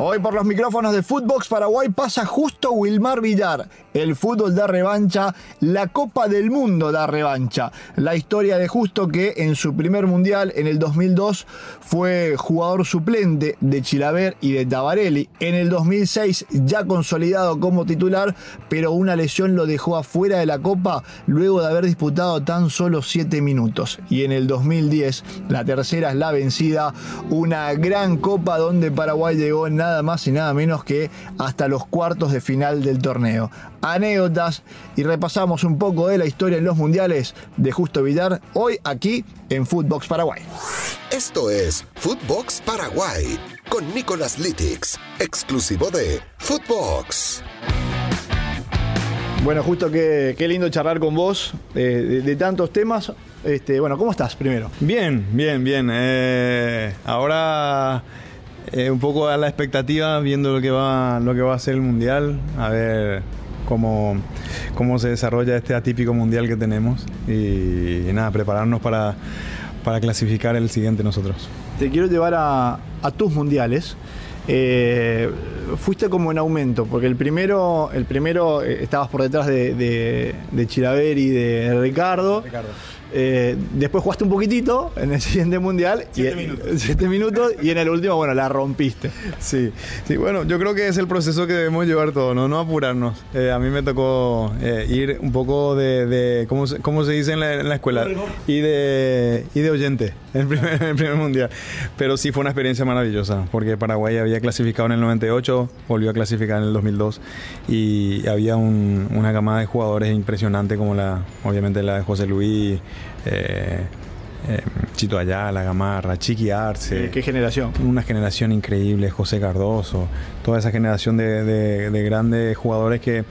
Hoy por los micrófonos de Footbox Paraguay pasa justo Wilmar Villar. El fútbol da revancha, la Copa del Mundo da revancha. La historia de Justo que en su primer mundial en el 2002 fue jugador suplente de Chilaver y de Tabarelli. En el 2006 ya consolidado como titular, pero una lesión lo dejó afuera de la Copa luego de haber disputado tan solo 7 minutos. Y en el 2010, la tercera es la vencida, una gran Copa donde Paraguay llegó nada más y nada menos que hasta los cuartos de final del torneo. Anécdotas y repasamos un poco de la historia en los mundiales de Justo Villar hoy aquí en Footbox Paraguay. Esto es Footbox Paraguay con Nicolás Litix, exclusivo de Footbox. Bueno, justo que qué lindo charlar con vos eh, de, de, tantos temas. Este, bueno, ¿cómo estás primero? Bien, bien, bien. Eh, ahora eh, un poco a la expectativa, viendo lo que va, lo que va a ser el mundial, a ver cómo, cómo se desarrolla este atípico mundial que tenemos y, y nada, prepararnos para, para, clasificar el siguiente nosotros. Te quiero llevar a, a tus mundiales. Eh, fuiste como en aumento, porque el primero, el primero eh, estabas por detrás de, de, de y de Ricardo. Ricardo. Eh, después jugaste un poquitito en el siguiente mundial. Siete y, minutos. Siete minutos y en el último, bueno, la rompiste. Sí, sí, bueno, yo creo que es el proceso que debemos llevar todos, no, no apurarnos. Eh, a mí me tocó eh, ir un poco de, de ¿cómo, se, ¿cómo, se, dice en la, en la escuela? Y de, y de oyente en el, primer, el primer mundial. Pero sí fue una experiencia maravillosa, porque Paraguay había clasificado en el 98, volvió a clasificar en el 2002 y había un, una camada de jugadores impresionante como la, obviamente la de José Luis. Eh, eh, Chito Ayala, Gamarra, Chiqui Arce. ¿Qué generación? Una generación increíble, José Cardoso, toda esa generación de, de, de grandes jugadores que,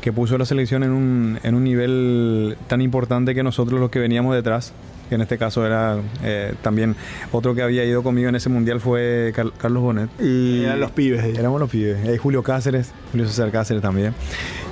que, puso la selección en un, en un nivel tan importante que nosotros los que veníamos detrás que en este caso era eh, también otro que había ido conmigo en ese mundial fue Car Carlos Bonet. Y eran los pibes. Ahí. Éramos los pibes. Ahí Julio Cáceres, Julio César Cáceres también.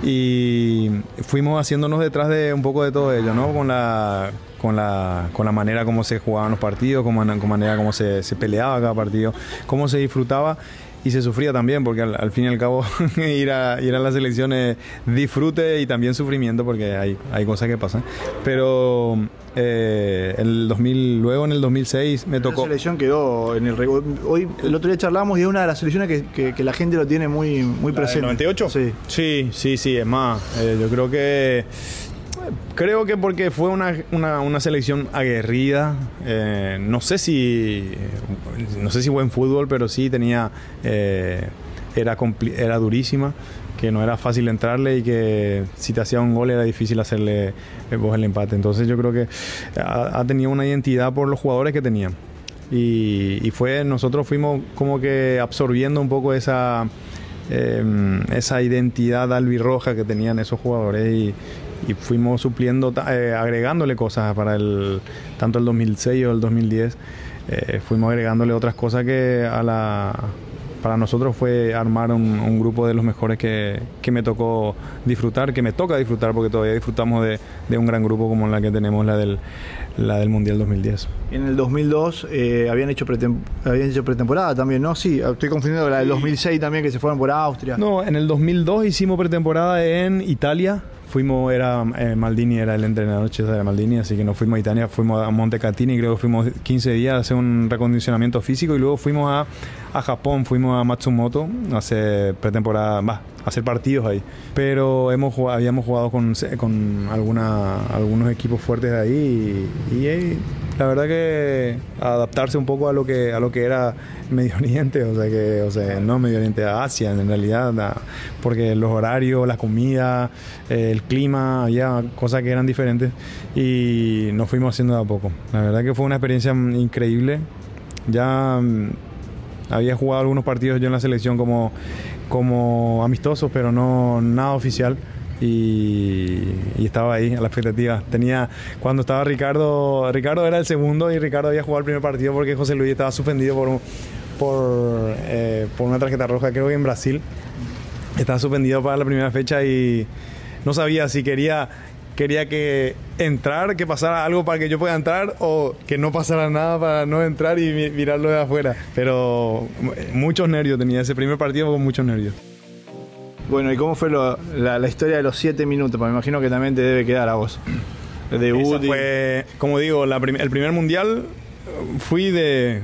Y fuimos haciéndonos detrás de un poco de todo ello, ¿no? Con la, con la, con la manera como se jugaban los partidos, con, con manera como se, se peleaba cada partido, cómo se disfrutaba y se sufría también, porque al, al fin y al cabo ir, a, ir a las elecciones disfrute y también sufrimiento, porque hay, hay cosas que pasan. Pero eh, el 2000, luego en el 2006 me tocó... La selección quedó en el... Hoy, el otro día charlamos y es una de las selecciones que, que, que la gente lo tiene muy, muy presente. ¿El 98? Sí. Sí, sí, sí, es más, eh, yo creo que... Creo que porque fue una, una, una selección aguerrida, eh, no sé si no sé si buen fútbol, pero sí tenía eh, era, era durísima, que no era fácil entrarle y que si te hacía un gol era difícil hacerle eh, vos el empate. Entonces yo creo que ha, ha tenido una identidad por los jugadores que tenían. Y, fue, nosotros fuimos como que absorbiendo un poco esa, eh, esa identidad albirroja que tenían esos jugadores y, fuimos supliendo, eh, agregándole cosas para el, tanto el 2006 o el 2010, eh, fuimos agregándole otras cosas que a la, para nosotros fue armar un, un grupo de los mejores que, que, me tocó disfrutar, que me toca disfrutar porque todavía disfrutamos de, de un gran grupo como la que tenemos, la del, la del Mundial 2010. En el 2002 eh, habían, hecho habían hecho pretemporada también, ¿no? Sí, estoy confundiendo con la del 2006 también que se fueron por Austria. No, en el 2002 hicimos pretemporada en Italia, fuimos, era eh, Maldini, era el entrenador de Maldini, así que nos fuimos a Italia, fuimos a Montecatini, creo que fuimos 15 días a hacer un recondicionamiento físico y luego fuimos a, a Japón, fuimos a Matsumoto a hacer pretemporada, va, a hacer partidos ahí. Pero hemos jugado, habíamos jugado con, con alguna, algunos equipos fuertes de ahí y, y, y, la verdad que adaptarse un poco a lo que, a lo que era Medio Oriente, o sea que, o sea, no Medio Oriente, Asia en realidad, porque los horarios, la comida, eh, el clima, había cosas que eran diferentes y nos fuimos haciendo de a poco. La verdad que fue una experiencia increíble. Ya mm, había jugado algunos partidos yo en la selección como, como amistosos, pero no nada oficial. Y, estaba ahí a la expectativa. Tenía cuando estaba Ricardo, Ricardo era el segundo y Ricardo había jugado el primer partido porque José Luis estaba suspendido por, por, eh, por una tarjeta roja, creo que en Brasil. Estaba suspendido para la primera fecha y no sabía si quería quería que entrar, que pasara algo para que yo pueda entrar o que no pasara nada para no entrar y mirarlo de afuera. Pero muchos nervios tenía ese primer partido con muchos nervios. Bueno, ¿y cómo fue la, historia de los siete minutos? Me imagino que también te debe quedar a vos. Debut. fue, como digo, el primer mundial fui de,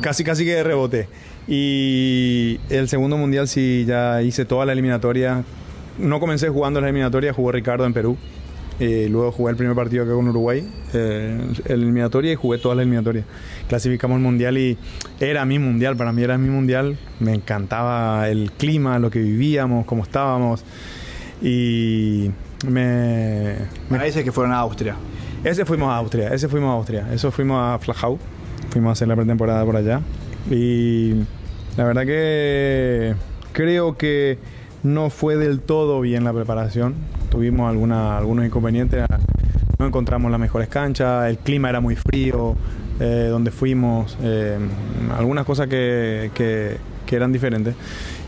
casi casi que de rebote. Y el segundo mundial sí ya hice toda la eliminatoria. No comencé jugando la eliminatoria, jugó Ricardo en Perú. Y luego jugué el primer partido acá con Uruguay, eh, el eliminatoria, y jugué toda la eliminatoria. Clasificamos el mundial y era mi mundial, para mí era mi mundial. Me encantaba el clima, lo que vivíamos, cómo estábamos. Y me. me... Parece que fueron a Austria. Ese fuimos a Austria, ese fuimos a Austria. Eso fuimos a Flachau. Fuimos a hacer la pretemporada por allá. Y la verdad que creo que no fue del todo bien la preparación. Tuvimos alguna, algunos inconvenientes. No encontramos las mejores canchas, el clima era muy frío, eh, donde fuimos, eh, algunas cosas que, que, eran diferentes.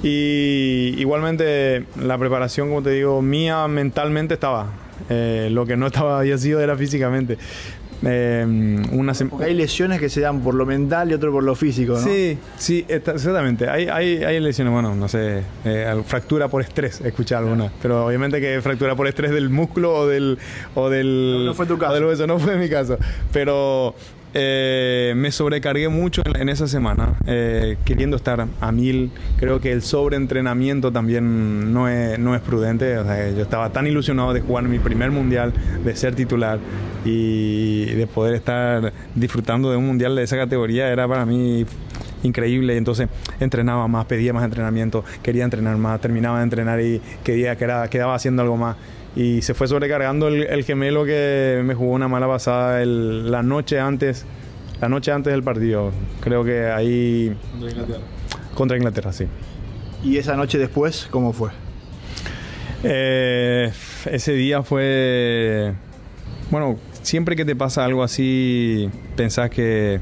Y igualmente la preparación, como te digo, mía mentalmente estaba. Eh, lo que no estaba había sido era físicamente. Eh, hay lesiones que se dan por lo mental y otro por lo físico, ¿no? Sí, sí, exactamente. Hay, hay, hay lesiones, bueno, no sé, eh, fractura por estrés, escuché alguna. Pero obviamente que fractura por estrés del músculo o del. O del no, fue tu caso. hueso, no fue mi caso. Pero eh, me sobrecargué mucho en, esa semana, eh, queriendo estar a mil. Creo que el sobreentrenamiento también no es, no es prudente. yo estaba tan ilusionado de jugar mi primer mundial, de ser titular y de poder estar disfrutando de un mundial de esa categoría. Era para mí increíble. Entonces entrenaba más, pedía más entrenamiento, quería entrenar más, terminaba de entrenar y quería, quedaba haciendo algo más y se fue sobrecargando el, gemelo que me jugó una mala pasada la noche antes la noche antes del partido. Creo que ahí contra Inglaterra. contra Inglaterra sí. Y esa noche después cómo fue eh, ese día fue bueno siempre que te pasa algo así pensás que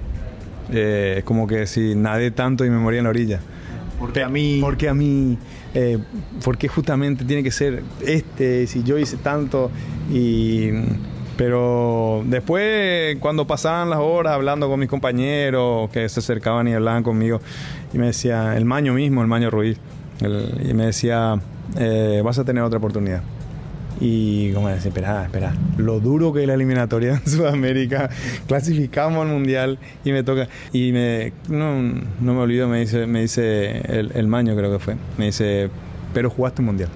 eh, como que si nadé tanto y me moría en la orilla porque a mí porque a mí eh, porque justamente tiene que ser este, si yo hice tanto y... Pero después, cuando pasaban las horas hablando con mis compañeros que se acercaban y hablaban conmigo, y me decía, el Maño mismo, el Maño Ruiz, y me decía, eh, vas a tener otra oportunidad. Y como decía, espera, espera, lo duro que es la eliminatoria en Sudamérica, clasificamos al Mundial y me toca, y me, no, no me olvido, me dice, me dice el, el Maño creo que fue, me dice, pero jugaste un Mundial.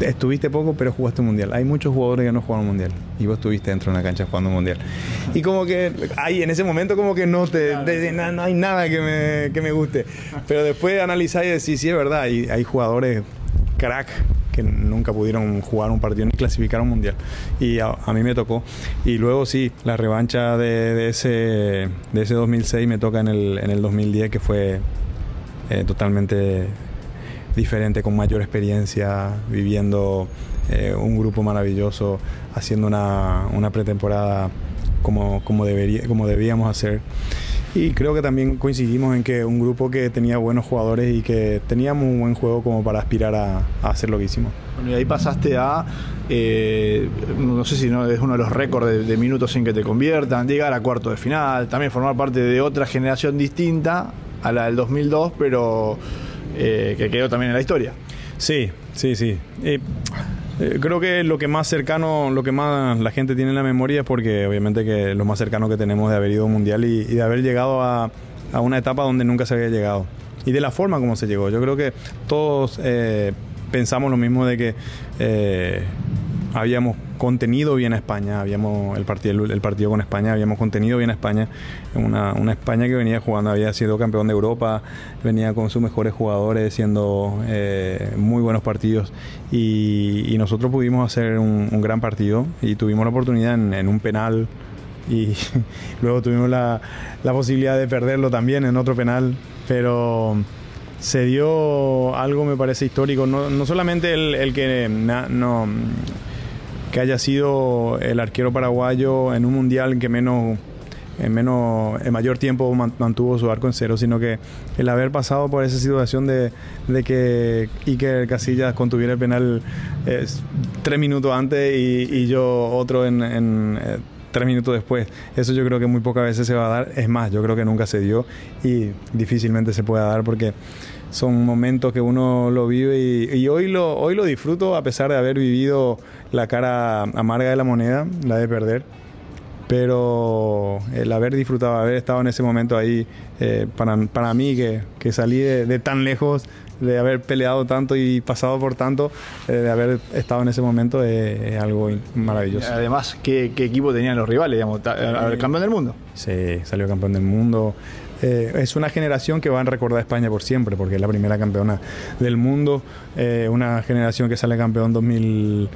Estuviste poco, pero jugaste un mundial. Hay muchos jugadores que no jugaron un mundial. Y vos estuviste dentro de una cancha jugando un mundial. Y como que ahí en ese momento como que no te no hay nada que me, que me guste. Pero después analizar y decir, sí, es verdad, hay, hay jugadores crack que nunca pudieron jugar un partido ni clasificar un mundial. Y a, mí me tocó. Y luego sí, la revancha de, ese, de ese 2006 me toca en el, en el 2010, que fue eh, totalmente diferente, con mayor experiencia, viviendo eh, un grupo maravilloso, haciendo una, una pretemporada como, como, debería, como debíamos hacer. Y creo que también coincidimos en que un grupo que tenía buenos jugadores y que teníamos un buen juego como para aspirar a, hacer lo que hicimos. Bueno, y ahí pasaste a, eh, no sé si no es uno de los récords de, minutos en que te conviertan, llegar a cuarto de final, también formar parte de otra generación distinta a la del 2002, pero eh, que quedó también en la historia. Sí, sí, sí. Eh, eh, creo que lo que más cercano, lo que más la gente tiene en la memoria es porque obviamente que lo más cercano que tenemos de haber ido a un mundial y, de haber llegado a, una etapa donde nunca se había llegado. Y de la forma como se llegó. Yo creo que todos eh, pensamos lo mismo de que eh, habíamos contenido bien a España, habíamos el partido, el, partido con España, habíamos contenido bien a España, una, una, España que venía jugando, había sido campeón de Europa, venía con sus mejores jugadores, siendo eh, muy buenos partidos. Y, nosotros pudimos hacer un, gran partido y tuvimos la oportunidad en, un penal. Y luego tuvimos la, la posibilidad de perderlo también en otro penal, pero se dio algo me parece histórico, no, no solamente el, el que no, que haya sido el arquero paraguayo en un mundial que menos en menos, en mayor tiempo mantuvo su arco en cero, sino que el haber pasado por esa situación de, de que Iker Casillas contuviera el penal tres minutos antes y, yo otro en, eh, tres minutos después. Eso yo creo que muy pocas veces se va a dar. Es más, yo creo que nunca se dio y difícilmente se pueda dar porque son momentos que uno lo vive y, hoy, lo, hoy lo disfruto a pesar de haber vivido la cara amarga de la moneda, la de perder pero el haber disfrutado, haber estado en ese momento ahí, eh, para, para, mí que, que salí de, tan lejos, de haber peleado tanto y pasado por tanto, eh, de haber estado en ese momento es, algo maravilloso. Además, ¿qué, equipo tenían los rivales? Digamos, el campeón del mundo. Sí, salió campeón del mundo. Eh, es una generación que va a recordar a España por siempre, porque es la primera campeona del mundo, una generación que sale campeón 2000.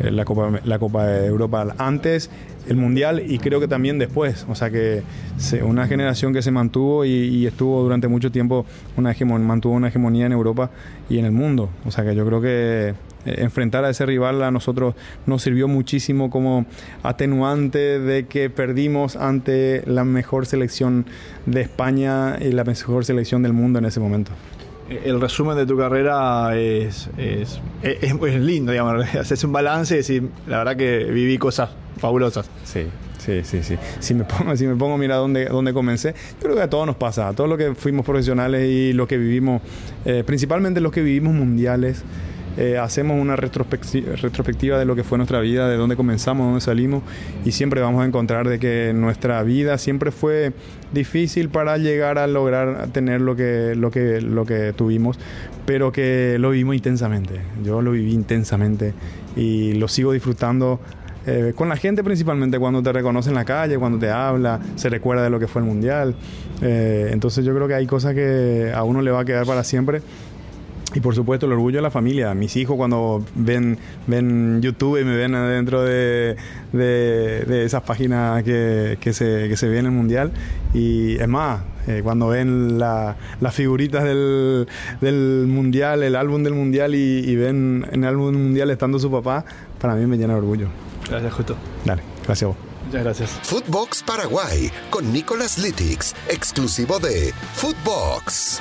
Eh, la Copa, la Copa de Europa antes, el Mundial y creo que también después. O sea que una generación que se mantuvo y, estuvo durante mucho tiempo, una mantuvo una hegemonía en Europa y en el mundo. O sea que yo creo que eh, enfrentar a ese rival a nosotros nos sirvió muchísimo como atenuante de que perdimos ante la mejor selección de España y la mejor selección del mundo en ese momento el resumen de tu carrera es, es, lindo, digamos. Haces un balance y decir, la verdad que viví cosas fabulosas. Sí, sí, sí, sí. Si me pongo, si me pongo a mirar dónde, dónde comencé, yo creo que a todos nos pasa, a todos los que fuimos profesionales y los que vivimos, eh, principalmente los que vivimos mundiales. Eh, hacemos una retrospectiva de lo que fue nuestra vida, de dónde comenzamos, dónde salimos, y siempre vamos a encontrar de que nuestra vida siempre fue difícil para llegar a lograr tener lo que, lo que, lo que tuvimos, pero que lo vivimos intensamente. Yo lo viví intensamente y lo sigo disfrutando eh, con la gente principalmente cuando te reconoce en la calle, cuando te habla, se recuerda de lo que fue el mundial. Eh, entonces yo creo que hay cosas que a uno le va a quedar para siempre y por supuesto el orgullo de la familia. Mis hijos cuando ven, ven YouTube y me ven adentro de, de, esas páginas que, que, se, que se ven en el Mundial. Y es más, eh, cuando ven las figuritas del, del, Mundial, el álbum del Mundial y, ven en el álbum Mundial estando su papá, para mí me llena de orgullo. Gracias, Justo. Dale, gracias a vos. Muchas gracias. Footbox Paraguay con Nicolas Litix, exclusivo de Footbox.